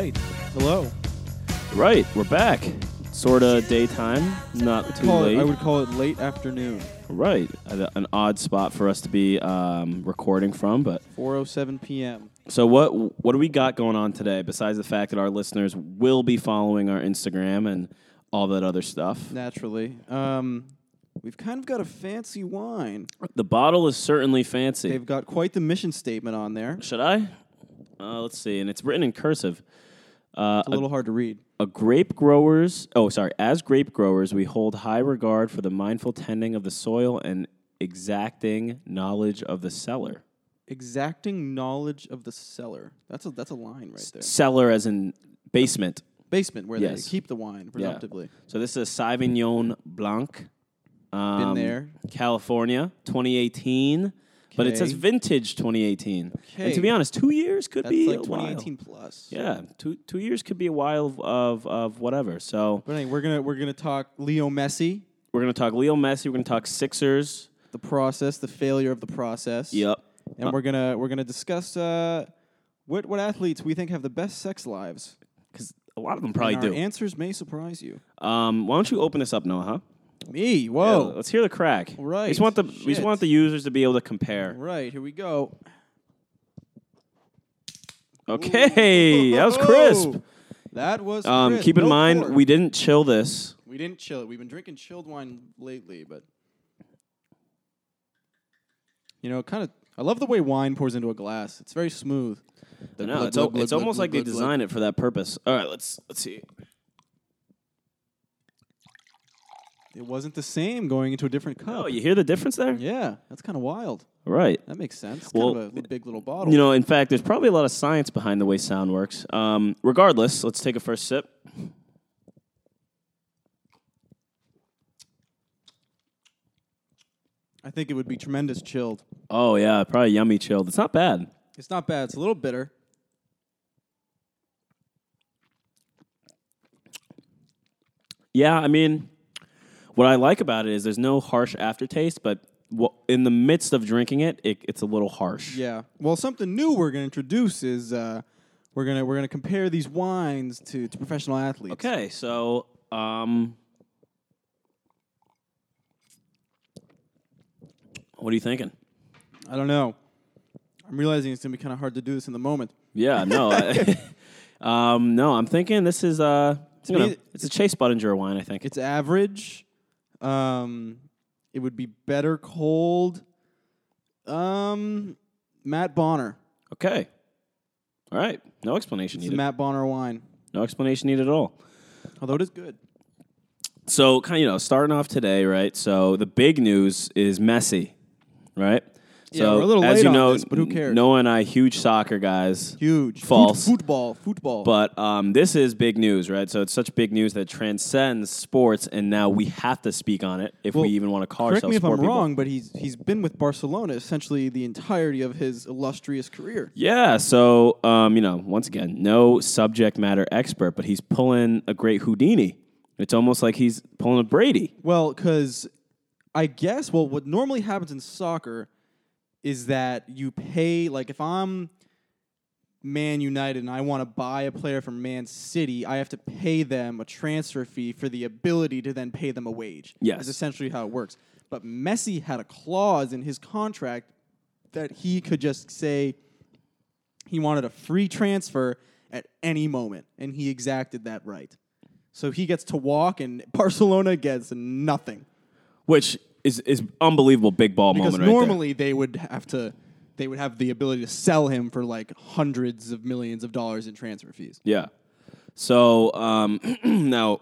right. Hello. Right, we're back. Sort of daytime, not too Call late. it, I would call it late afternoon. right, a- an odd spot for us to be um, recording from. But 4:07 p.m. so what? What do we got going on today? Besides the fact that our listeners will be following our Instagram and all that other stuff. Naturally. Um, we've kind of got a fancy wine. The bottle is certainly fancy. They've got quite the mission statement on there. Should I? Uh, let's see, and it's written in cursive. Uh, a little hard to read. a grape growers oh sorry as grape growers we hold high regard for the mindful tending of the soil and exacting knowledge of the cellar Exacting knowledge of the cellar. That's a that's a line right there. cellar as in basement Basement where Yes. they keep the wine presumptively. so this is a sauvignon blanc um, there. california 2018 but it says vintage 2018 and to be honest two years could That's be like a while. 2018 plus. yeah two, two years could be a while of, of, of whatever so But anyway, we're gonna we're gonna talk Leo Messi, we're going to talk leo messi we're going to talk sixers the process, the failure of the process. yep And we're gonna we're gonna discuss uh, what what athletes we think have the best sex lives. because a lot of them probably and our do Answers may surprise you. Um, why don't you open this up, Noah? Huh? Me, Yeah, whoa. let's hear the crack. Right. We just want the we just want the users to be able to compare. Right, here we go. Okay, that was crisp. That was. Um, crisp. keep in No mind cork. we didn't chill this. we didn't chill it. We've been drinking chilled wine lately, but you know, kind of. I love the way wine pours into a glass. It's very smooth. The No, glug, it's, glug, al- glug, it's almost like they designed it for that purpose. All right, let's let's see. It wasn't the same going into a different cup. Oh, you hear the difference there? Yeah, that's kind of wild. Right. That makes sense. It's Well, kind of a big little bottle. You know, in fact, there's probably a lot of science behind the way sound works. Um, regardless, let's take a first sip. I think it would be tremendous chilled. Oh yeah, probably yummy chilled. It's not bad. It's not bad. It's a little bitter. Yeah, I mean, what I like about it is there's no harsh aftertaste, but in the midst of drinking it, it it's a little harsh. Yeah. Well, something new we're going to introduce is uh, we're gonna we're gonna compare these wines to, to professional athletes. Okay, so um, what are you thinking? I don't know. I'm realizing it's gonna be kind of hard to do this in the moment. Yeah, no, I- um, no, I'm thinking this is uh, me, know, it's a Chase Budinger wine. I think. It's average. Um, it would be better cold. Um, Matt Bonner. Okay, all right, no explanation It's a needed. Matt Bonner wine. no explanation needed at all. Although it is good. So, kind of, you know, starting off today, right? So, the big news is Messi, right? Yeah, so, we're a little as late you on know, this, but who cares? Noah and I, huge soccer guys, Huge. False. Foot- football. Football. but um, this is big news, right? So, it's such big news that transcends sports, and now we have to speak on it if Well, we even want to call ourselves. Correct ourselves me if I'm sport people. wrong, but he's he's been with Barcelona essentially the entirety of his illustrious career. Yeah, so um, you know, once again, no subject matter expert, but he's pulling a great Houdini. It's almost like he's pulling a Brady. Well, because I guess well, what normally happens in soccer is that you pay like if I'm Man United and I want to buy a player from Man City, I have to pay them a transfer fee for the ability to then pay them a wage. Yes. That's essentially how it works. But Messi had a clause in his contract that he could just say he wanted a free transfer at any moment, and he exacted that right. So he gets to walk, and Barcelona gets nothing Which is is unbelievable big ball because moment right there. normally they would have to, they would have the ability to sell him for like hundreds of millions of dollars in transfer fees. Yeah. So um, now,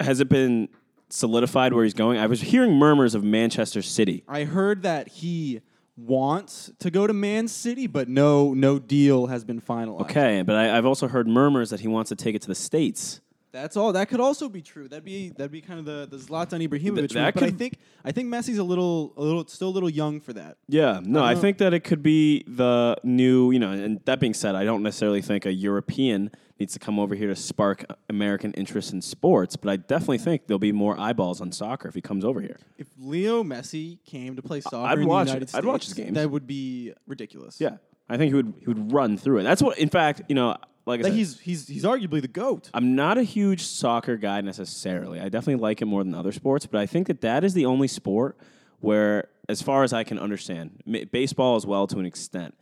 has it been solidified where he's going? I was hearing murmurs of Manchester City. I heard that he wants to go to Man City, but no, no deal has been finalized. Okay, but I, I've also heard murmurs that he wants to take it to the states. That's all. That could also be true. That'd be that'd be kind of the the Zlatan Ibrahimovic. Th- move, but I could- think I think Messi's a little a little still a little young for that. Yeah, no, I, know. think that it could be the new, you know, and that being said, I don't necessarily think a European needs to come over here to spark American interest in sports, but I definitely think there'll be more eyeballs on soccer if he comes over here. If Leo Messi came to play soccer I'd in watch the it. United States, I'd watch his games. That would be ridiculous. Yeah, I think he would he would run through it. That's what, in fact, you know, like I said, he's he's he's arguably the goat. I'm not a huge soccer guy necessarily. I definitely like it more than other sports, but I think that that is the only sport where, as far as I can understand, baseball as well to an extent.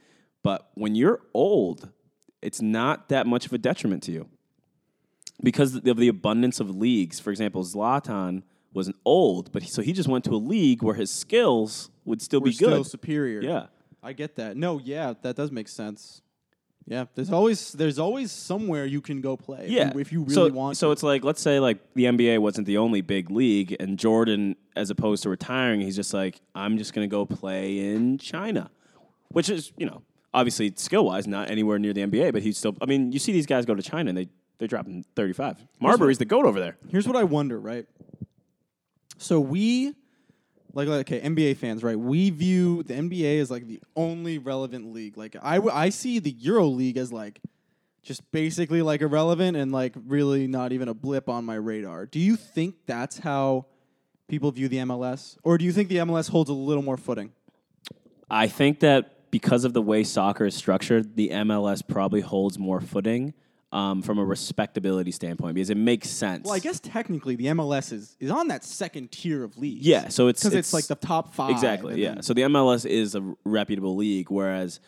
But when you're old, it's not that much of a detriment to you because of the abundance of leagues. For example, Zlatan was an old, but he, so he just went to a league where his skills would still We're be good. still superior. yeah. I get that. No, yeah, that does make sense. Yeah, there's always there's always somewhere you can go play. if Yeah, you- if you really so, want. So to. it's like let's say like the NBA wasn't the only big league, and Jordan, as opposed to retiring, he's just like I'm just gonna go play in China, which is you know obviously skill wise not anywhere near the NBA, but he's still. I mean, you see these guys go to China and they they're dropping 35. Marbury's the goat over there. Here's what I wonder, right? So we, like, like, okay, NBA fans, right? We view the NBA as like the only relevant league. Like, I, w- I see the Euro League as like just basically like irrelevant and like really not even a blip on my radar. Do you think that's how people view the MLS, or do you think the MLS holds a little more footing? I think that because of the way soccer is structured, the MLS probably holds more footing. Um, from a respectability standpoint, because it makes sense. Well, I guess technically the MLS is, is on that second tier of leagues. Yeah, so it's because it's, like the top five. Exactly. Yeah. then- So the MLS is a reputable league, whereas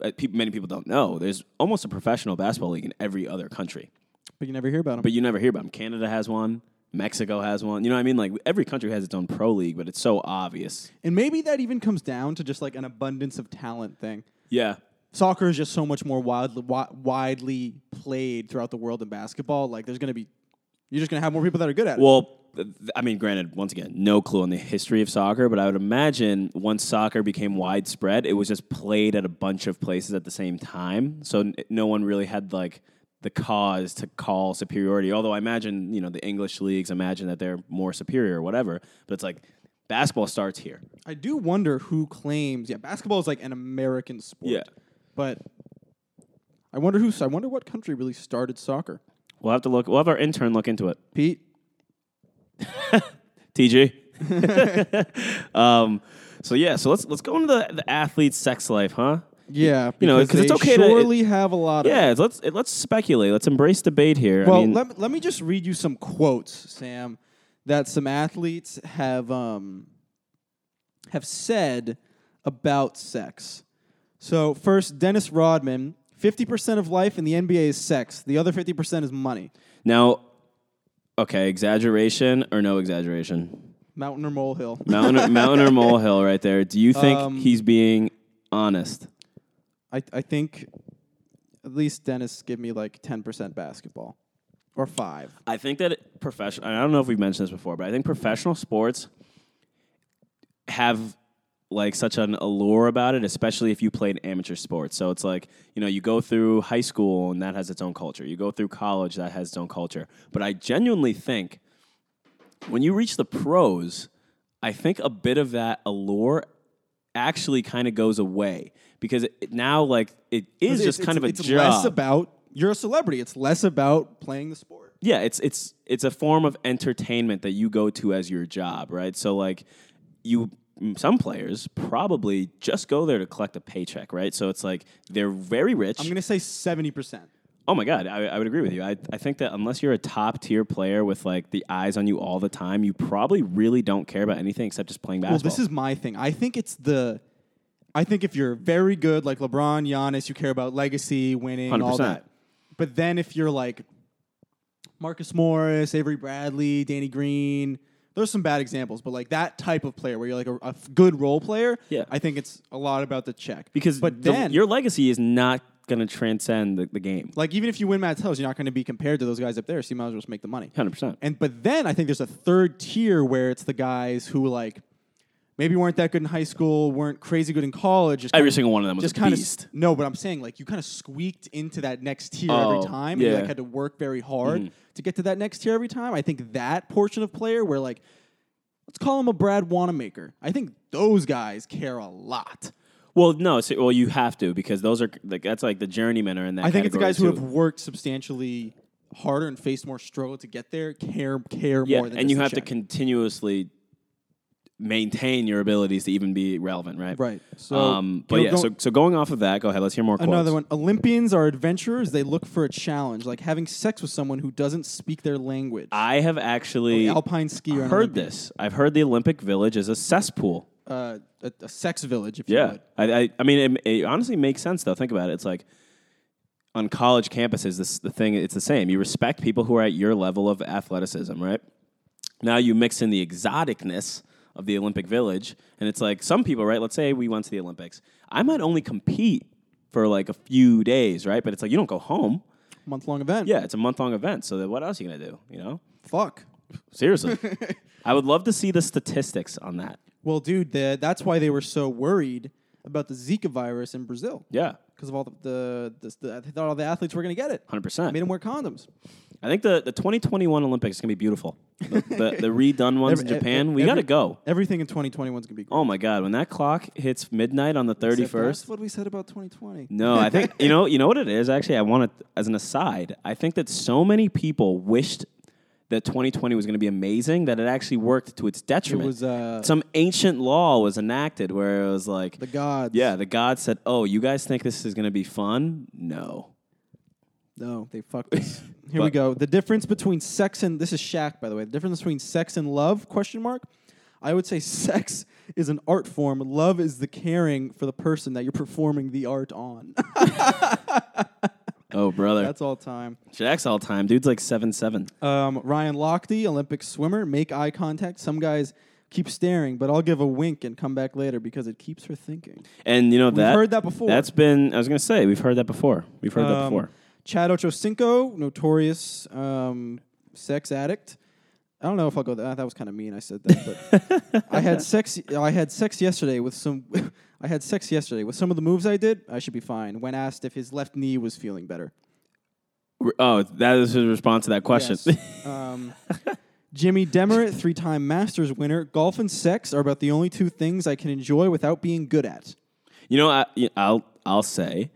uh, peop many people don't know there's almost a professional basketball league in every other country, but you never hear about them. but you never hear about them. Canada has one. Mexico has one. You know what I mean? Like every country has its own pro league, but it's so obvious. And maybe that even comes down to just like an abundance of talent thing. Yeah. Soccer is just so much more widely, wi- widely played throughout the world in basketball. Like, there's going to be, you're just going to have more people that are good at it. Well, I mean, granted, once again, no clue on the history of soccer, but I would imagine once soccer became widespread, it was just played at a bunch of places at the same time. So n- no one really had like the cause to call superiority. Although I imagine, you know, the English leagues imagine that they're more superior or whatever. But it's like basketball starts here. I do wonder who claims, yeah, basketball is like an American sport. Yeah. But I wonder who, I wonder what country really started soccer. We'll have to look. We'll have our intern look into it. Pete? TG. um, so yeah, so let's let's go into the, the athlete's sex life, huh? Yeah. You know, 'cause it's okay to- surely have a lot of Yeah, let's let's speculate. Let's embrace debate here. Well, I mean, let, let me just read you some quotes, Sam, that some athletes have um, have said about sex. So first, Dennis Rodman, fifty percent of life in the NBA is sex. The other fifty percent is money. now, okay, exaggeration or no exaggeration? Mountain or molehill. Mountain, or, mountain or molehill, right there. Do you think Um, he's being honest? I I think at least Dennis give me like ten percent basketball, or five. I think that professional. I don't know if we've mentioned this before, but I think professional sports have like such an allure about it, especially if you played amateur sports. So it's like you know you go through high school and that has its own culture. You go through college that has its own culture. But I genuinely think when you reach the pros, I think a bit of that allure actually kind of goes away because it, now like it is It's- just kind it's, of a it's job. less about you're a celebrity. It's less about playing the sport. yeah, it's it's it's a form of entertainment that you go to as your job, right? So like you some players probably just go there to collect a paycheck, right? So it's like they're very rich. I'm gonna say seventy percent. oh my god, I, I would agree with you. I, I think that unless you're a top tier player with like the eyes on you all the time, you probably really don't care about anything except just playing basketball. Well, this is my thing. I think it's the. I think if you're very good, like LeBron, Giannis, you care about legacy, winning, all 100%. that. But then if you're like Marcus Morris, Avery Bradley, Danny Green, there's some bad examples, but like that type of player where you're like a good role player, Yeah. I think it's a lot about the check. because but the- then your legacy is not going to transcend the, the game. like even if you win Matt Tells, you're not going to be compared to those guys up there. So you might as well just make the money. 100%. And but then I think there's a third tier where it's the guys who like maybe weren't that good in high school, weren't crazy good in college. Just Every kinda- single one of them was just a kind beast. of no, but I'm saying like you kind of squeaked into that next tier Oh, every time. And you. Mm-hmm. like had to work very hard to get to that next tier every time. I think that portion of player where like let's call him a Brad Wanamaker. I think those guys care a lot. Well, no, so, well, you have to because those are like that's like the journeymen are in that. I think it's the guys who have worked substantially harder and faced more struggle to get there care care yeah, more than and you have to continuously maintain your abilities to even be relevant, right? Right. So, um, but yeah, go- so so going off of that, go ahead. Let's hear more. Another quotes. one. Olympians are adventurers. They look for a challenge, like having sex with someone who doesn't speak their language. I have actually Alpine skier. heard this. I've heard the Olympic Village is a cesspool. Uh, a, a sex village, if you Yeah, would. I, I, I mean, it, it honestly makes sense though. Think about it. It's like on college campuses, this the thing. It's the same. You respect people who are at your level of athleticism, right? Now you mix in the exoticness of the Olympic Village, and it's like some people, right? Let's say we went to the Olympics. I might only compete for like a few days, right? But it's like you don't go home. Month long event. Yeah, it's a month long event. So then what else are you gonna do? You know, Fuck. seriously. I would love to see the statistics on that. Well, dude, the, that's why they were so worried about the Zika virus in Brazil Yeah, because of all the, the, the, the they thought all the athletes were going to get it. hundred percent. Made them wear condoms. I think the, the 2021 Olympics is going to be beautiful. The, the, the redone ones Every- in Japan, e- we got to go. Everything in 2021 is going to be great. Oh my God, when that clock hits midnight on the Except 31st. That's what we said about 2020. No, I think, you know, you know what it is actually? I want to, as an aside, I think that so many people wished that 2020 was going to be amazing that it actually worked to its It detriment. was uh, Some ancient law was enacted where it was like, the gods. yeah, the gods said, oh, you guys think this is going to be fun? No. No, they fucked us. Here we But- go. The difference between sex and this is Shaq, by the way. The difference between sex and love? Question mark. I would say sex is an art form. Love is the caring for the person that you're performing the art on. Oh, brother. That's all time. Shaq's all time. Dude's like 7 7. Um, Ryan Lochte, Olympic swimmer, make eye contact. Some guys keep staring, but I'll give a wink and come back later because it keeps her thinking. And you know We've that heard that before. That's been. I was gonna say we've heard that before. We've heard that Um, before. Chad Ochocinco, notorious um, sex addict. I don't know if I'll go there. That was kind of mean. I said that, but I had sex. I had sex yesterday with some. I had sex yesterday with some of the moves I did. I should be fine. When asked if his left knee was feeling better. Oh, that is his response to that question. Yes. um, Jimmy Demaret, three-time Masters winner. Golf and sex are about the only two things I can enjoy without being good at. you know, I, I'll I'll say,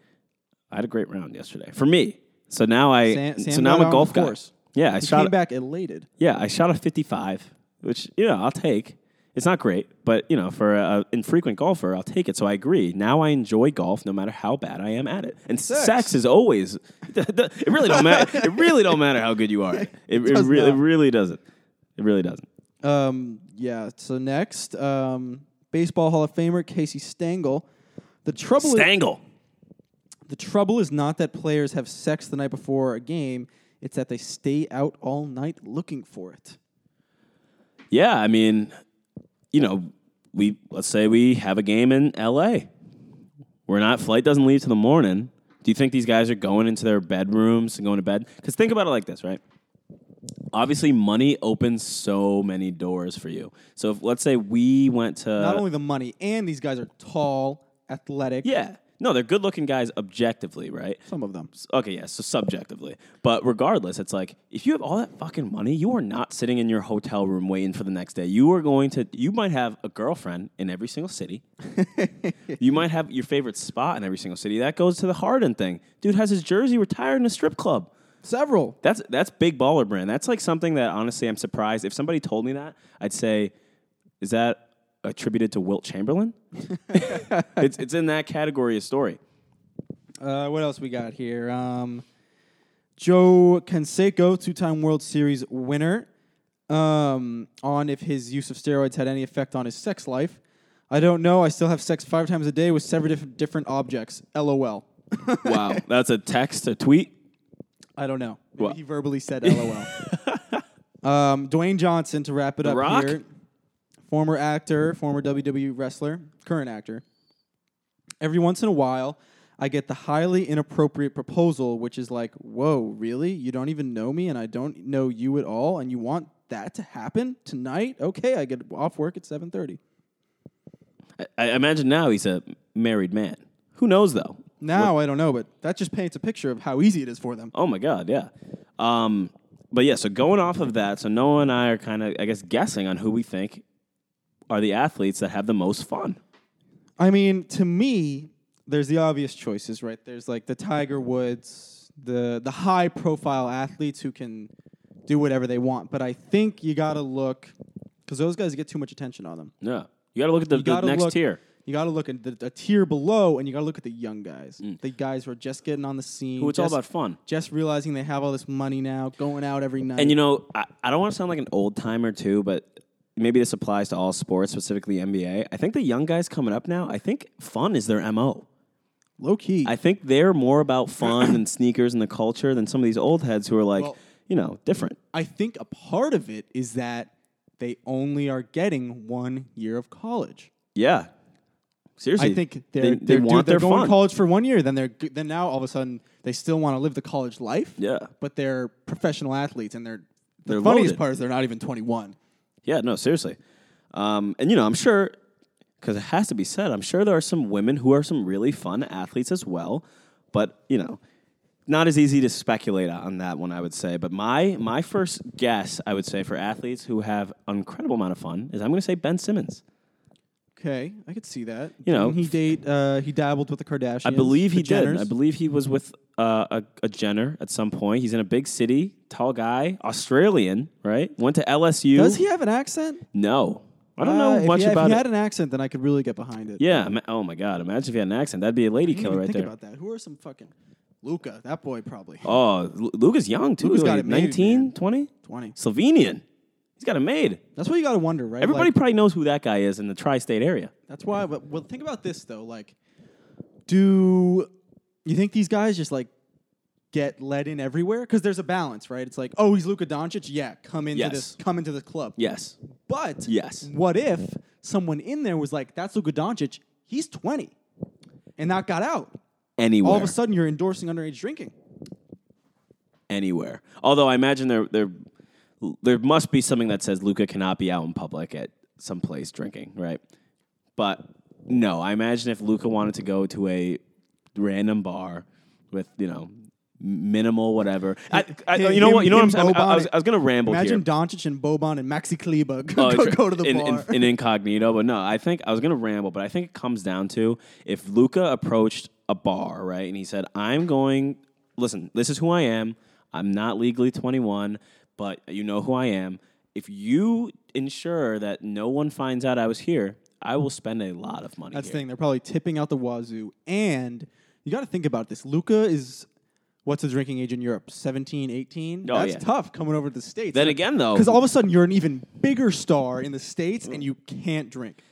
I had a great round yesterday for me. So now I Sam- Sam so now I'm a golf guy. course. Yeah, I He shot. came back elated. Yeah, I shot a 55, which you know I'll take. It's not great, but you know, for an infrequent golfer, I'll take it. So I agree. Now I enjoy golf, no matter how bad I am at it. And Sex. sex, is always. it really don't matter. It really don't matter how good you are. It, it, really, it really doesn't. It really doesn't. Um, yeah. So next, um, baseball Hall of Famer Casey Stengel. The trouble is, Stangle. The trouble is not that players have sex the night before a game; it's that they stay out all night looking for it. Yeah, I mean, you know, we let's say we have a game in L.A. We're not flight doesn't leave till the morning. Do you think these guys are going into their bedrooms and going to bed? Because think about it like this, right? Obviously, money opens so many doors for you. So if let's say we went to Not only the money, and these guys are tall, athletic. yeah, no, they're good-looking guys objectively, right? some of them. Okay, yeah, so subjectively. But regardless, it's like if you have all that fucking money, you are not sitting in your hotel room waiting for the next day. You are going to you might have a girlfriend in every single city. you might have your favorite spot in every single city. That goes to the Harden thing. Dude has his jersey retired in a strip club. Several. That's that's big baller brand. That's like something that honestly I'm surprised. If somebody told me that, I'd say, is that attributed to Wilt Chamberlain? it's it's in that category of story. Uh, what else we got here? Um, Joe Canseco, two-time World Series winner, um, on if his use of steroids had any effect on his sex life. I don't know. I still have sex five times a day with several different, different objects. LOL. Wow, that's a text, a tweet. I don't know. He verbally said LOL. um, Dwayne Johnson to wrap it The up Rock? here. Former actor, former WWE wrestler, current actor. Every once in a while, I get the highly inappropriate proposal, which is like, "Whoa, really? You don't even know me, and I don't know you at all, and you want that to happen tonight? Okay, I get off work at 7:30. I, I imagine now he's a married man. Who knows though? Now I don't know, but that just paints a picture of how easy it is for them. Oh my god, yeah. Um, but yeah, so going off of that, so Noah and I are kind of, I guess, guessing on who we think are the athletes that have the most fun. I mean, to me, there's the obvious choices, right? There's like the Tiger Woods, the the high profile athletes who can do whatever they want. But I think you got to look because those guys get too much attention on them. Yeah, you got to look at the, the next look- tier. You got to look at the, the tier below, and you got to look at the young guys, the guys who are just getting on the scene. Mm. Who it's all just- about fun. Just realizing they have all this money now, going out every night. And you know, I, I don't want to sound like an old timer too, but maybe this applies to all sports, specifically NBA. I think the young guys coming up now, I think fun is their mo. low key, I think they're more about fun and sneakers and the culture than some of these old heads who are like, Well- you know, different. I think a part of it is that they only are getting one year of college. Yeah. Seriously, I think they're, they, they're, they want they're their going fun. to college for one year. Then they're then now all of a sudden they still want to live the college life. Yeah. but they're professional athletes, and they're the They're funniest loaded. part is they're not even twenty one. Yeah, no, seriously. Um, and you know, I'm sure because it has to be said, I'm sure there are some women who are some really fun athletes as well. But you know, not as easy to speculate on that one, I would say. But my my first guess, I would say, for athletes who have an incredible amount of fun is I'm going to say Ben Simmons. Okay, I could see that. You know, Didn't he date. Uh, he dabbled with the Kardashians. I believe the he did. I believe he was with uh, a, a Jenner at some point. He's in a big city, tall guy, Australian, right? Went to LSU. Does he have an accent? No, I don't Uh, know if much he, about If he it. had an accent, then I could really get behind it. yeah. ima- Oh my God. Imagine if he had an accent. That'd be a lady I didn't killer even right think there. about that. Who are some fucking Luka? That boy probably Oh, Lu- Luka's young too. Luka's got Like it made, 19, man. 20? twenty. Slovenian. He's got it made. That's what you got to wonder, right? Everybody Like, probably knows who that guy is in the tri-state area. that's why. But well, think about this though. Like, do you think these guys just like get let in everywhere? Because there's a balance, right? It's like, oh, he's Luka Doncic. Yeah, come into Yes. this. Come into the club. Yes. But Yes. what if someone in there was like, "That's Luka Doncic. He's 20," and that got out? Anywhere. All of a sudden, you're endorsing underage drinking. anywhere. Although I imagine there there there must be something that says Luka cannot be out in public at some place drinking, right? But no, I imagine if Luka wanted to go to a random bar with you know minimal whatever. I, I, you know what? You know what I'm saying? I, was, I was going to ramble here. Imagine here. Doncic and Boban and Maxi Kleber go, Oh, go, to the in, bar. in, in incognito, but no, I think I was gonna ramble, but I think it comes down to if Luka approached a bar, right, and he said, "I'm going. Listen, this is who I am. I'm not legally 21, but you know who I am. If you ensure that no one finds out I was here, I will spend a lot of money. That's the here. thing. They're probably tipping out the wazoo. And you got to think about this. Luka is, what's the drinking age in Europe? 17, 18? Oh, That's yeah. tough coming over to the States. Then again, though, Because all of a sudden you're an even bigger star in the States and you can't drink.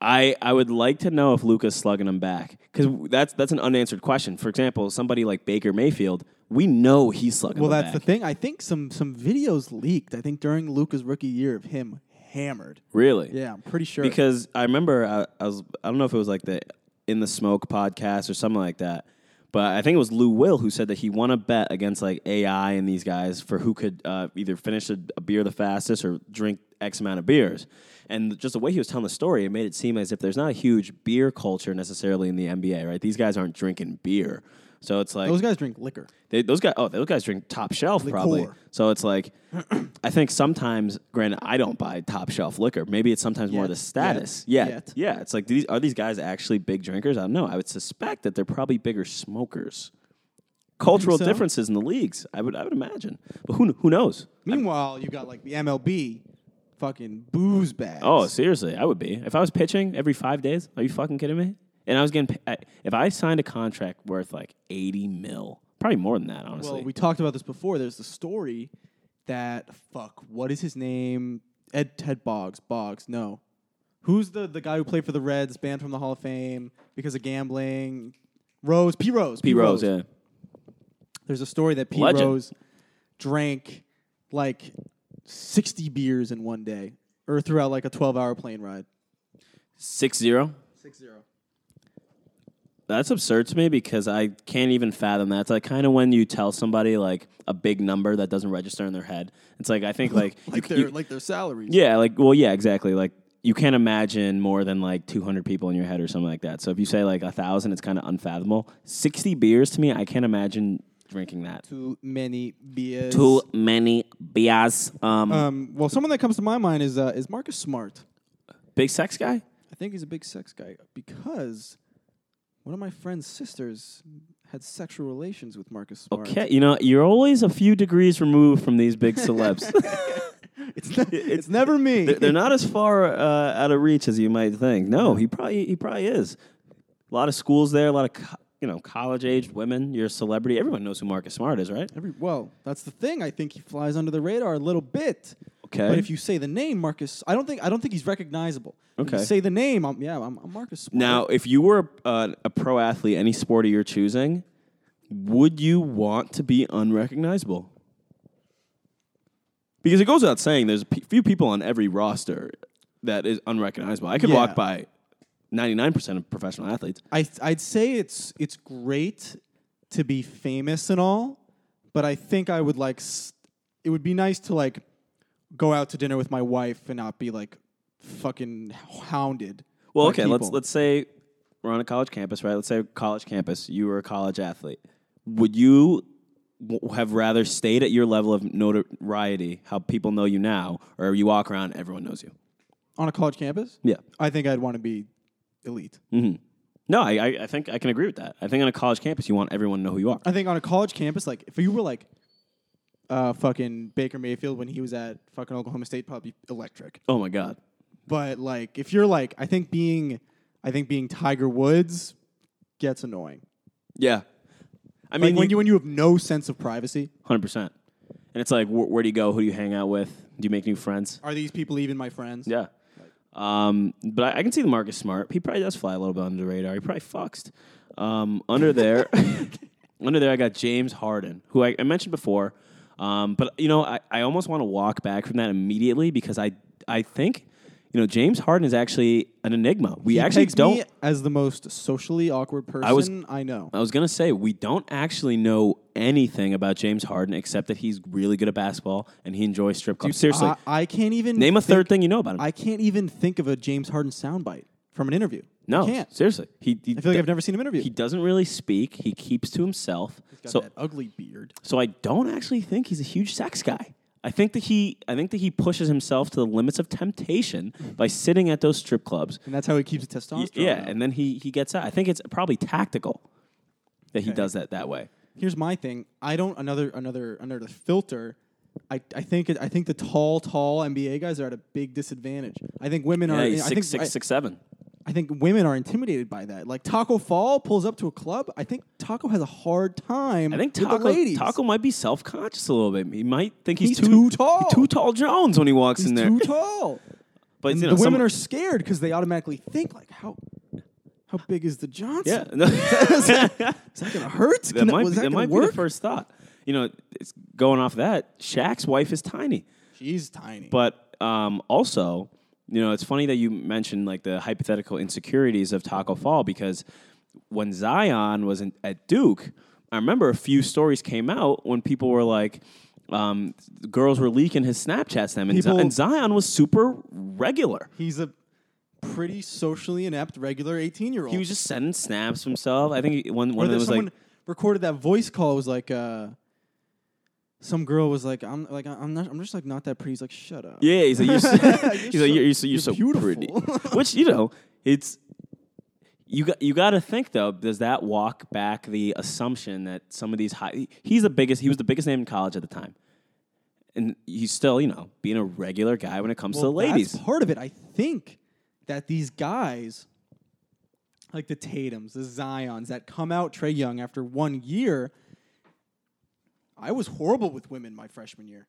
I, I would like to know if Luka's slugging him back because that's that's an unanswered question. For example, somebody like Baker Mayfield, we know he's slugging. Well, him that's the thing. I think some some videos leaked, I think, during Luka's rookie year of him hammered. Really? Yeah, I'm pretty sure. Because I remember I, I was I don't know if it was like the In the Smoke podcast or something like that, but I think it was Lou Will who said that he won a bet against like AI and these guys for who could uh, either finish a, a beer the fastest or drink X amount of beers. And just the way he was telling the story, it made it seem as if there's not a huge beer culture necessarily in the NBA, right? These guys aren't drinking beer. So it's like those guys drink liquor. they, those guys, oh, those guys drink top shelf probably. So it's like, I think sometimes, granted, I don't buy top shelf liquor. Maybe it's sometimes more Yet. the status. Yeah, yeah. It's like these are these guys actually big drinkers? I don't know. I would suspect that they're probably bigger smokers. Cultural so? differences in the leagues, I would I would imagine, but who who knows? Meanwhile, you've got like the MLB fucking booze bags. Oh, seriously, I would be if I was pitching every five days. Are you fucking kidding me? And I was getting pa- if I signed a contract worth like eighty mil, probably more than that, honestly. Well, we talked about this before. There's the story that fuck, what is his name? Ed Ted Boggs. Boggs, no. Who's the the guy who played for the Reds, banned from the Hall of Fame because of gambling? Rose, P Rose. P Rose, yeah. There's a story that P Legend. Rose drank like 60 beers in one day or throughout like a 12 hour plane ride. Six zero. Six zero. That's absurd to me because I can't even fathom that. It's like kind of when you tell somebody like a big number that doesn't register in their head. It's like I think like, Like c- their you- like their salaries. yeah, like well, yeah, exactly. Like you can't imagine more than like 200 people in your head or something like that. So if you say like a thousand, it's kind of unfathomable. 60 beers to me, I can't imagine drinking that. Too many beers. Too many beers. Um, Um, well, someone that comes to my mind is uh, is Marcus Smart. big sex guy. I think he's a big sex guy because one of my friend's sisters had sexual relations with Marcus Smart. Okay, you know you're always a few degrees removed from these big celebs. It's ne- it's never me. they're, they're not as far uh, out of reach as you might think. No, he probably he probably is. A lot of schools there, a lot of co- you know college aged women. You're a celebrity. Everyone knows who Marcus Smart is, right? Every, well, that's the thing. I think he flies under the radar a little bit. Okay. But if you say the name Marcus, I don't think I don't think he's recognizable. If you Okay. say the name, I'm, yeah, I'm, I'm Marcus Smart. Now, if you were uh, a pro athlete, any sport you're choosing, would you want to be unrecognizable? Because it goes without saying, there's a p- few people on every roster that is unrecognizable. I could Yeah. walk by 99% of professional athletes. I I'd say it's it's great to be famous and all, but I think I would like s- it would be nice to like go out to dinner with my wife and not be like fucking hounded. Well, okay, let's let's say we're on a college campus, right? Let's say college campus, you were a college athlete. Would you have rather stayed at your level of notoriety, how people know you now, or you walk around, everyone knows you? on a college campus. Yeah. I think I'd want to be elite. hmm No, I, I, think I can agree with that. I think on a college campus, you want everyone to know who you are. I think on a college campus, like if you were like uh, fucking Baker Mayfield when he was at fucking Oklahoma State, probably electric. Oh my god. But like if you're like, I think being, I think being Tiger Woods gets annoying. Yeah. I mean, mean, when you when you have no sense of privacy, hundred percent. And it's like, wh- where do you go? Who do you hang out with? Do you make new friends? are these people even my friends? Yeah. Um, but I, I can see the Marcus Smart. He probably does fly a little bit under the radar. He probably fucks. Um, under there, under there, I got James Harden, who I, I mentioned before. Um, but you know, I, I almost want to walk back from that immediately because I I think you know James Harden is actually an enigma. We He actually don't. as the most socially awkward person I, was- know. I was gonna say we don't actually know anything about James Harden except that he's really good at basketball and he enjoys strip clubs. Seriously, I, I can't even name a think- third thing you know about him. I can't even think of a James Harden soundbite from an interview. no, I can't. seriously, he, he I feel like I've never seen him interview. He doesn't really speak. He keeps to himself. got So, that ugly beard. so I don't actually think he's a huge sex guy. I think that he, I think that he pushes himself to the limits of temptation by sitting at those strip clubs. And that's how he keeps Y- testosterone. yeah, up. and then he he gets out. I think it's probably tactical that he Okay. does that that way. here's my thing. I don't another another another filter. I, I think it, I think the tall tall NBA guys are at a big disadvantage. I think women Yeah, are. he's I six think six I, six seven. I think women are intimidated by that. Like Tacko Fall pulls up to a club. I think Tacko has a hard time. I think with the Tacko ladies. Tacko might be self conscious a little bit. He might think he's, He's too, too tall. too tall Jones when he walks He's in there. too tall. But and you the know, some- women are scared because they automatically think like how how big is the Johnson? yeah. is that gonna hurt? That Can might, was be, that that gonna might be work? the first thought. You know, it's going off that. Shaq's wife is tiny, She's tiny. but um, also, you know, it's funny that you mentioned like the hypothetical insecurities of Tacko Fall because when Zion was in, at Duke, I remember a few stories came out when people were like. Um, girls were leaking his Snapchats to them, and, People- and Zion was super regular. he's a pretty socially inept regular 18 year old. He was just sending snaps of himself. I think he- one Or one that that was someone like, recorded that voice call. It was like uh, some girl was like, "I'm like I'm not I'm just like not that pretty." He's like, "Shut up." Yeah, he's like, you're so, he's so- like, you're, you're so, you're you're so pretty. Which you know, it's you got you got to think though. Does that walk back the assumption that some of these high? He's the biggest. He was the biggest name in college at the time, and he's still you know being a regular guy when it comes to the ladies. That's part of it. I think that these guys, like the Tatum's, the Zion's, that come out Trae Young after one year. I was horrible with women my freshman year.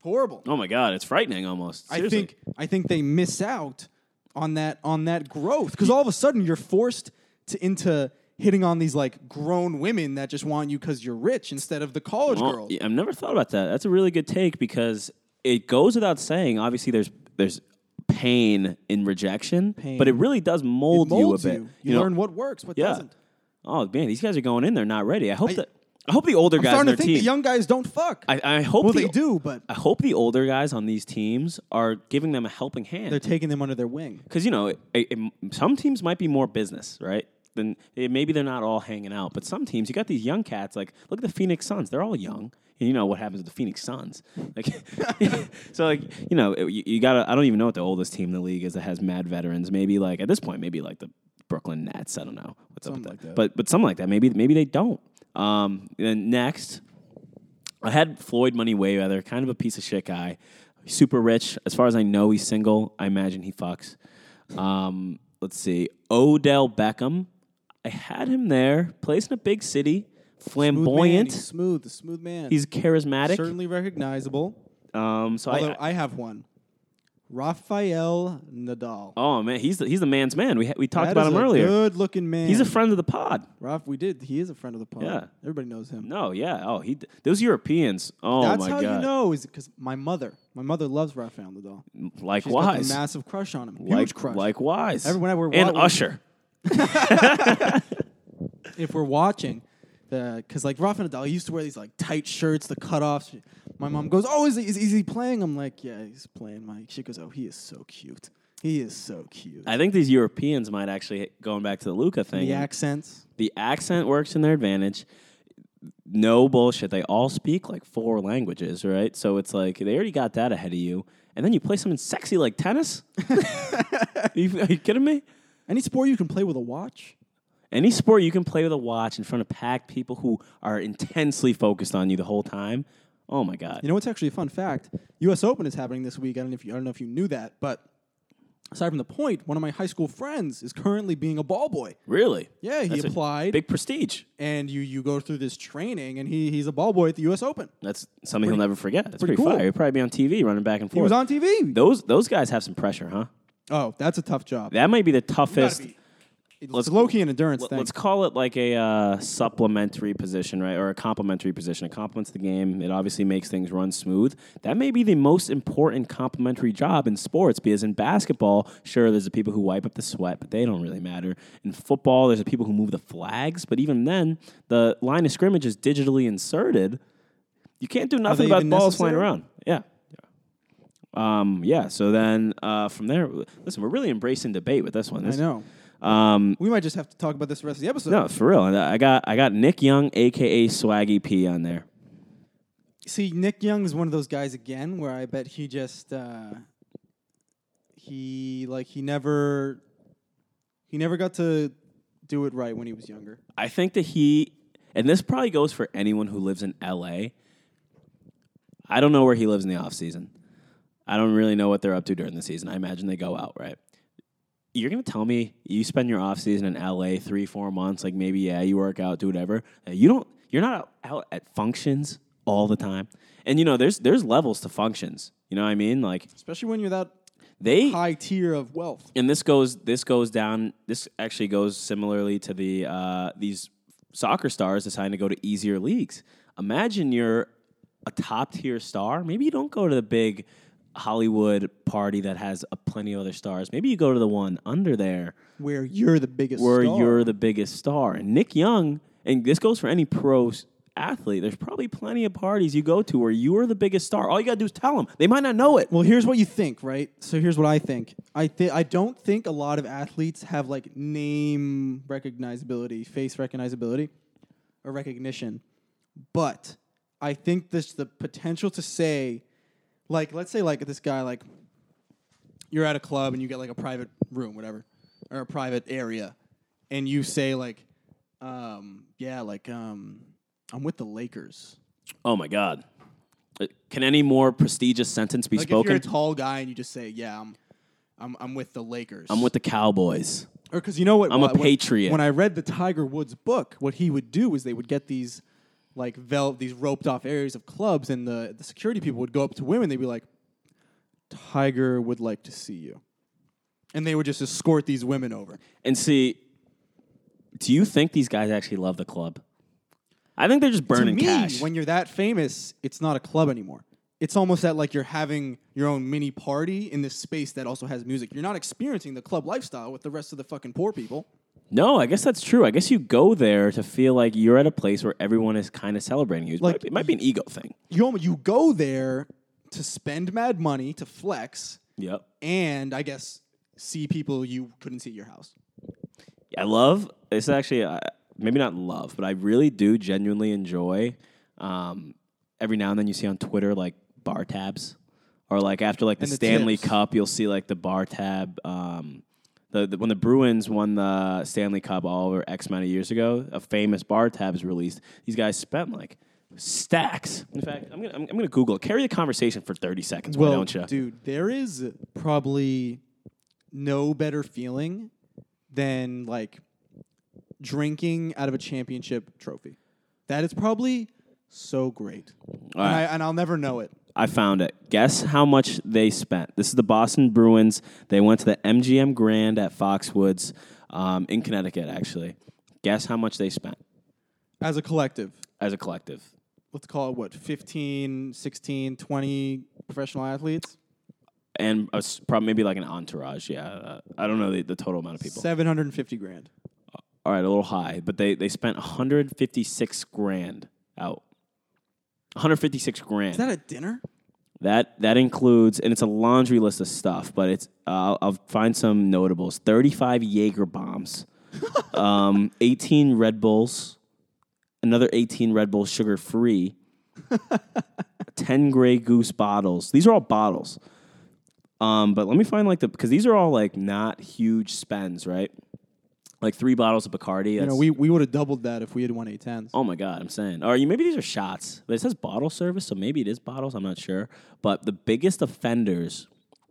Horrible. Oh my god, it's frightening almost. I think I think they miss out on that on that growth because all of a sudden you're forced to into hitting on these like grown women that just want you because you're rich instead of the college Well, girls. yeah, I've never thought about that. That's a really good take because it goes without saying. Obviously, there's there's pain in rejection, Pain. but it really does mold, you a bit. You, You know, learn what works, what Yeah. doesn't. Oh man, these guys are going in there not ready. I hope I- that I hope the older I'm guys on starting their to think team. the young guys don't fuck. I, I hope well, the, they do, but I hope the older guys on these teams are giving them a helping hand. they're taking them under their wing. Because you know, it, it, some teams might be more business, right? Then eh, maybe they're not all hanging out, but some teams you got these young cats. Like look at the Phoenix Suns; they're all young. And you know what happens with the Phoenix Suns? Like, so like you know, you, you gotta. I don't even know what the oldest team in the league is that has mad veterans. Maybe like at this point, maybe like the Brooklyn Nets. I don't know what's up with that. But but something like that. Maybe maybe they don't. Um, then next, I had Floyd Money Mayweather, kind of a piece of shit guy, super rich. As far as I know, he's single. I imagine he fucks. Um, let's see, Odell Beckham. I had him there, plays in a big city, Smooth man, flamboyant. he's smooth, smooth man. He's charismatic. certainly recognizable. Um, so Although I, I, have one, Rafael Nadal. oh man, he's the, he's the man's man. We ha- we talked That about is him a earlier. Good-looking man. He's a friend of the pod. Raf, we did. He is a friend of the pod. Yeah. everybody knows him. No, yeah. Oh, he those Europeans. Oh That's my how god. you know is because my mother, my mother loves Rafael Nadal. She's got a Likewise. massive crush on him. like, Huge crush. Likewise. Every- whenever we're and Usher. if we're watching, the because like Rafa Nadal he used to wear these like tight shirts, the cutoffs. My mom goes, "Oh, is he, is, is he playing?" I'm like, "Yeah, he's playing." My She goes, "Oh, he is so cute. He is so cute." I think these Europeans might actually going back to the Luka thing. the accents. the accent works in their advantage. No bullshit. They all speak like four languages, right? So it's like they already got that ahead of you. And then you play something sexy like tennis? are, you, are you kidding me? Any sport you can play with a watch. Any sport you can play with a watch in front of packed people who are intensely focused on you the whole time. Oh my god. You know what's actually a fun fact? U.S. Open is happening this week. I don't know if you, I don't know if you knew that, but aside from the point, one of my high school friends is currently being a ball boy. really? Yeah, he That's a applied, Big prestige. and you you go through this training, and he he's a ball boy at the U.S. Open. That's something he'll never forget. That's pretty pretty, cool. fire. He'll probably be on TV running back and forth. He was on TV. those those guys have some pressure, huh? Oh, that's a tough job. That might be the toughest. be- It's Let's- low key an endurance Let- thing. Let's call it like a uh, supplementary position, right, or a complementary position. It complements the game. It obviously makes things run smooth. That may be the most important complementary job in sports because in basketball, sure, there's the people who wipe up the sweat, but they don't really matter. In football, there's the people who move the flags, but even then, the line of scrimmage is digitally inserted. You can't do nothing about balls flying around. Yeah. Um, yeah. So then uh, from there, listen, we're really embracing debate with this one. I know. Um, We might just have to talk about this the rest of the episode. no, for real. And I got I got Nick Young, aka Swaggy P, on there. See, Nick Young is one of those guys again where I bet he just uh, he like he never he never got to do it right when he was younger. I think that he, and this probably goes for anyone who lives in LA. I don't know where he lives in the off season. I don't really know what they're up to during the season. I imagine they go out, right? You're gonna tell me you spend your off season in LA three, four months, like maybe yeah, you work out, do whatever. You don't. You're not out, out at functions all the time. And you know, there's there's levels to functions. You know what I mean? Like Especially when you're that they high tier of wealth. and this goes this goes down this actually goes similarly to the uh, these soccer stars deciding to go to easier leagues imagine you're a top tier star maybe you don't go to the big hollywood party that has a plenty of other stars maybe you go to the one under there Where you're the biggest where star. you're the biggest star and nick young and this goes for any pro athlete there's probably plenty of parties you go to where you're the biggest star all you gotta do is tell them they might not know it Well, here's what you think, right? So here's what I think. I think I don't think a lot of athletes have like name recognizability, face recognizability, or recognition. But I think there's the potential to say, like, let's say like this guy, like, you're at a club and you get like a private room, whatever, or a private area, and you say like, um, yeah, like, um, I'm with the Lakers. oh my god Uh, can any more prestigious sentence be Like spoken if you're a tall guy and you just say, "Yeah, I'm, I'm, I'm with the Lakers." I'm with the Cowboys. or because you know what? I'm a when- patriot. When I read the Tiger Woods book, what he would do is they would get these, like, vel- these roped off areas of clubs, and the the security people would go up to women. They'd be like, "Tiger would like to see you," and they would just escort these women over. And see, do you think these guys actually love the club? I think they're just burning to me, cash. when you're that famous, it's not a club anymore. It's almost that like you're having your own mini party in this space that also has music. You're not experiencing the club lifestyle with the rest of the fucking poor people. No, I guess that's true. I guess you go there to feel like you're at a place where everyone is kind of celebrating you. It Like- might be- it might be an ego thing. You almo- you go there to spend mad money to flex, Yep. and I guess see people you couldn't see at your house. I love. It's actually uh, maybe not love, but I really do genuinely enjoy. Um, every now and then you see on Twitter like bar tabs, or like after like the, And the Stanley tips. Cup, you'll see like the bar tab. Um, The, the when the Bruins won the Stanley Cup all over X amount of years ago, a famous bar tab is released. These guys spent like stacks. In fact, I'm gonna I'm, I'm gonna Google it. Carry the conversation for 30 seconds. why Well, don't you? dude, there is probably no better feeling than like drinking out of a championship trophy. That is probably so great, and. I, and I'll never know it. I found it. Guess how much they spent. This is the Boston Bruins. They went to the MGM Grand at Foxwoods um, in Connecticut, actually. Guess how much they spent As a collective, as a collective. let's call it what 15, 16, 20 professional athletes, And a s probably maybe like an entourage. Yeah. Uh, I don't know the, the total amount of people. seven hundred and fifty grand. All right, a little high, but they, they spent 156 grand out. 156 grand. Is that a dinner? That that includes, and it's a laundry list of stuff, but it's uh, I'll, I'll find some notables: thirty-five Jaeger bombs, um, eighteen Red Bulls, another eighteen Red Bulls sugar-free, ten Grey Goose bottles. These are all bottles. Um, but let me find like the because these are all like not huge spends, right? Like three bottles of Bacardi. You know, we, we would have doubled that if we had won eight tens. Oh my god, I'm saying. Or you maybe these are shots, but it says bottle service, so maybe it is bottles. I'm not sure. But the biggest offenders,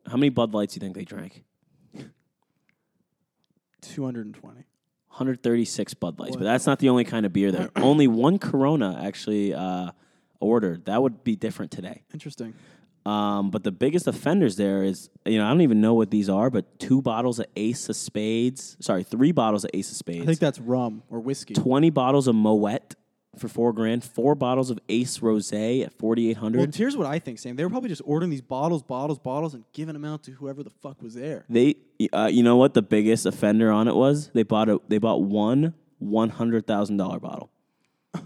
how many Bud Lights do you think they drank? Two hundred and twenty. 136 Bud Lights, but that's not the only kind of beer there. only one Corona actually uh, ordered. That would be different today. Interesting. Um, but the biggest offenders there is, you know, I don't even know what these are, but two bottles of Ace of Spades. Sorry, three bottles of Ace of Spades. I think that's rum or whiskey. 20 bottles of Moet for four grand. Four bottles of Ace Rosé at 4,800. Well, here's what I think, Sam. They were probably just ordering these bottles, bottles, bottles, and giving them out to whoever the fuck was there. They, uh, you know what the biggest offender on it was? They bought a, they bought one one hundred thousand dollar bottle.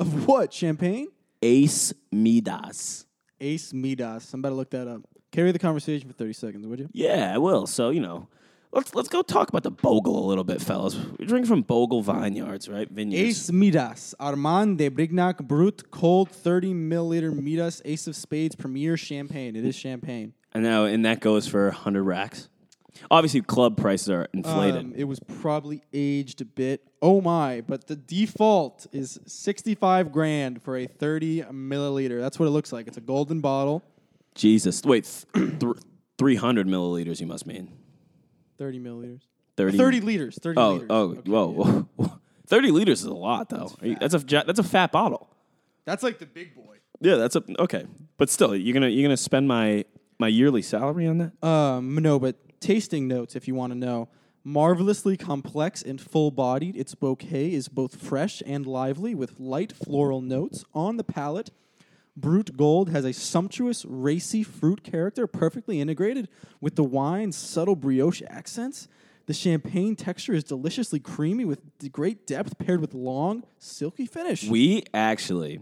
Of what? Champagne? Ace Midas. Ace Midas. I'm about to look that up. Carry the conversation for 30 seconds, would you? Yeah, I will. So you know, let's let's go talk about the Bogle a little bit, fellas. We drink from Bogle Vineyards, right? Vineyards. Ace Midas. Armand de Brignac Brut Gold 30 milliliter Midas Ace of Spades Premier Champagne. It is champagne. I know, and that goes for hundred racks. Obviously, club prices are inflated. Um, it was probably aged a bit. Oh my! But the default is sixty-five grand for a thirty milliliter. That's what it looks like. It's a golden bottle. Jesus, wait, th- th- three hundred milliliters. You must mean Thirty milliliters. thirty. Thirty liters. Thirty Oh, liters. oh, Okay, whoa, yeah. Thirty liters is a lot, though. Are you- That's, a that's a fat bottle. That's like the big boy. Yeah, that's a okay. But still, you're gonna you're gonna spend my my yearly salary on that. Um, no, but tasting notes, if you want to know. Marvelously complex and full bodied, its bouquet is both fresh and lively with light floral notes on the palate. Brut Gold has a sumptuous, racy fruit character, perfectly integrated with the wine's subtle brioche accents. The champagne texture is deliciously creamy with great depth, paired with long, silky finish. We actually,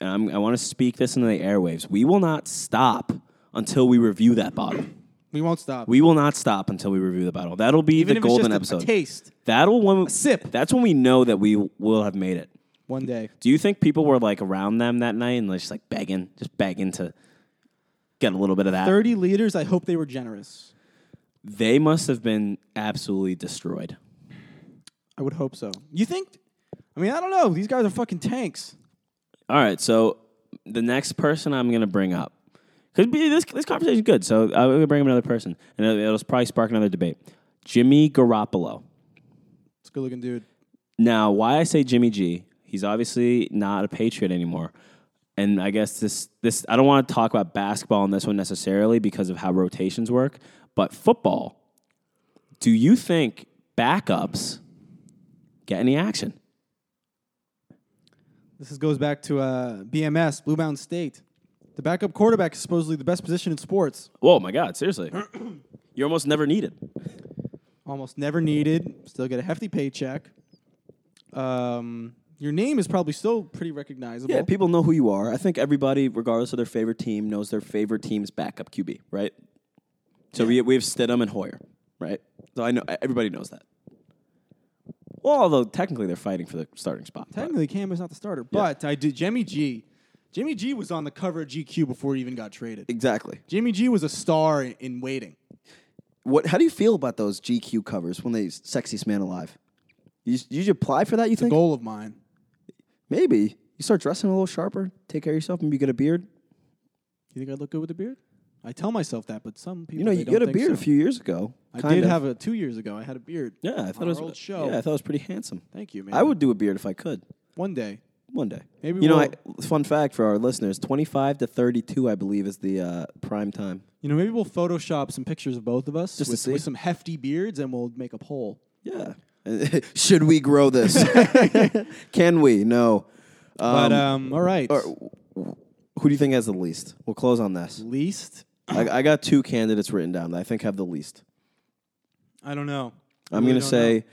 and I'm, I want to speak this into the airwaves. We will not stop until we review that bottle. We won't stop. We will not stop until we review the bottle. That'll be Even the if it's golden just a- a episode. taste That'll when sip. That's when we know that we will have made it. one day. Do you think people were like around them that night and just like begging, just begging to get a little bit of that? 30 liters, I hope they were generous. They must have been absolutely destroyed. I would hope so. You think? I mean, I don't know. These guys are fucking tanks. All right, so the next person I'm going to bring up, because this this conversation is good, so I'm going to bring up another person, and it'll, it'll probably spark another debate. Jimmy Garoppolo. It's a good looking dude. Now, why I say Jimmy G? He's obviously not a Patriot anymore, and I guess this this I don't want to talk about basketball in this one necessarily because of how rotations work, but football. Do you think backups get any action? This is, goes back to uh, BMS, Blue Mountain State. The backup quarterback is supposedly the best position in sports. Whoa, my God, seriously, you're almost never needed. Almost never needed. Still get a hefty paycheck. Um, your name is probably still pretty recognizable. Yeah, people know who you are. I think everybody, regardless of their favorite team, knows their favorite team's backup QB, right? So we we have Stidham and Hoyer, right? So I know everybody knows that. Well, although technically they're fighting for the starting spot. but- Technically, Cam is not the starter, but I did. Jimmy G. Jimmy G was on the cover of GQ before he even got traded. exactly. Jimmy G was a star in, in waiting. What? How do you feel about those GQ covers when they sexiest man alive? You, you should apply for that. You think? It's a think? goal of mine. Maybe you start dressing a little sharper, take care of yourself, maybe you get a beard. You think I look good with a beard? I tell myself that, but some people You know, they you don't got a think beard a few years ago. I kind did of. have a two years ago. I had a beard. Yeah, I thought on it was our old show. Yeah, I thought it was pretty handsome. Thank you, man. I would do a beard if I could one day. One day. Maybe You know, we'll, I, fun fact for our listeners: twenty-five to thirty-two, I believe, is the uh, prime time. you know, maybe we'll Photoshop some pictures of both of us Just to with, see. with some hefty beards, and we'll make a poll. Yeah. Should we grow this? Can we? No. but Um, um, all right. or- who do you think has the least? We'll close on this. Least, I, I got two candidates written down that I think have the least. I don't know. I'm Really going to don't know. say,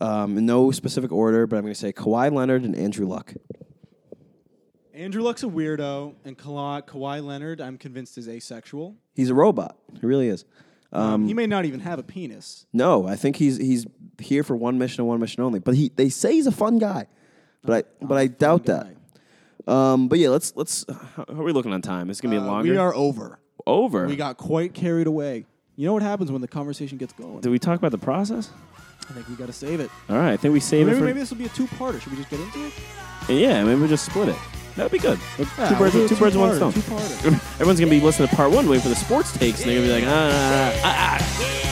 um, in no specific order, but I'm going to say Kawhi Leonard and Andrew Luck. Andrew Luck's a weirdo, and Kawhi, Kawhi Leonard, I'm convinced, is asexual. He's a robot. He really is. Um, he may not even have a penis. no, I think he's he's here for one mission and one mission only. But he they say he's a fun guy, but I but I doubt that. Um, but yeah, let's let's. How are we looking on time? It's gonna be Uh, longer. we are over. over. We got quite carried away. You know what happens when the conversation gets going? Did we talk about the process? I think we got to save it. All right, I think we save Maybe, it for. maybe this will be a two-parter. Should we just get into it? Yeah, maybe we just split it. That would be good. Yeah, two we'll birds, do with two birds, one stone. Two-parter. Everyone's gonna be listening to part one, waiting for the sports takes, and they're gonna be like, ah, ah, ah, ah.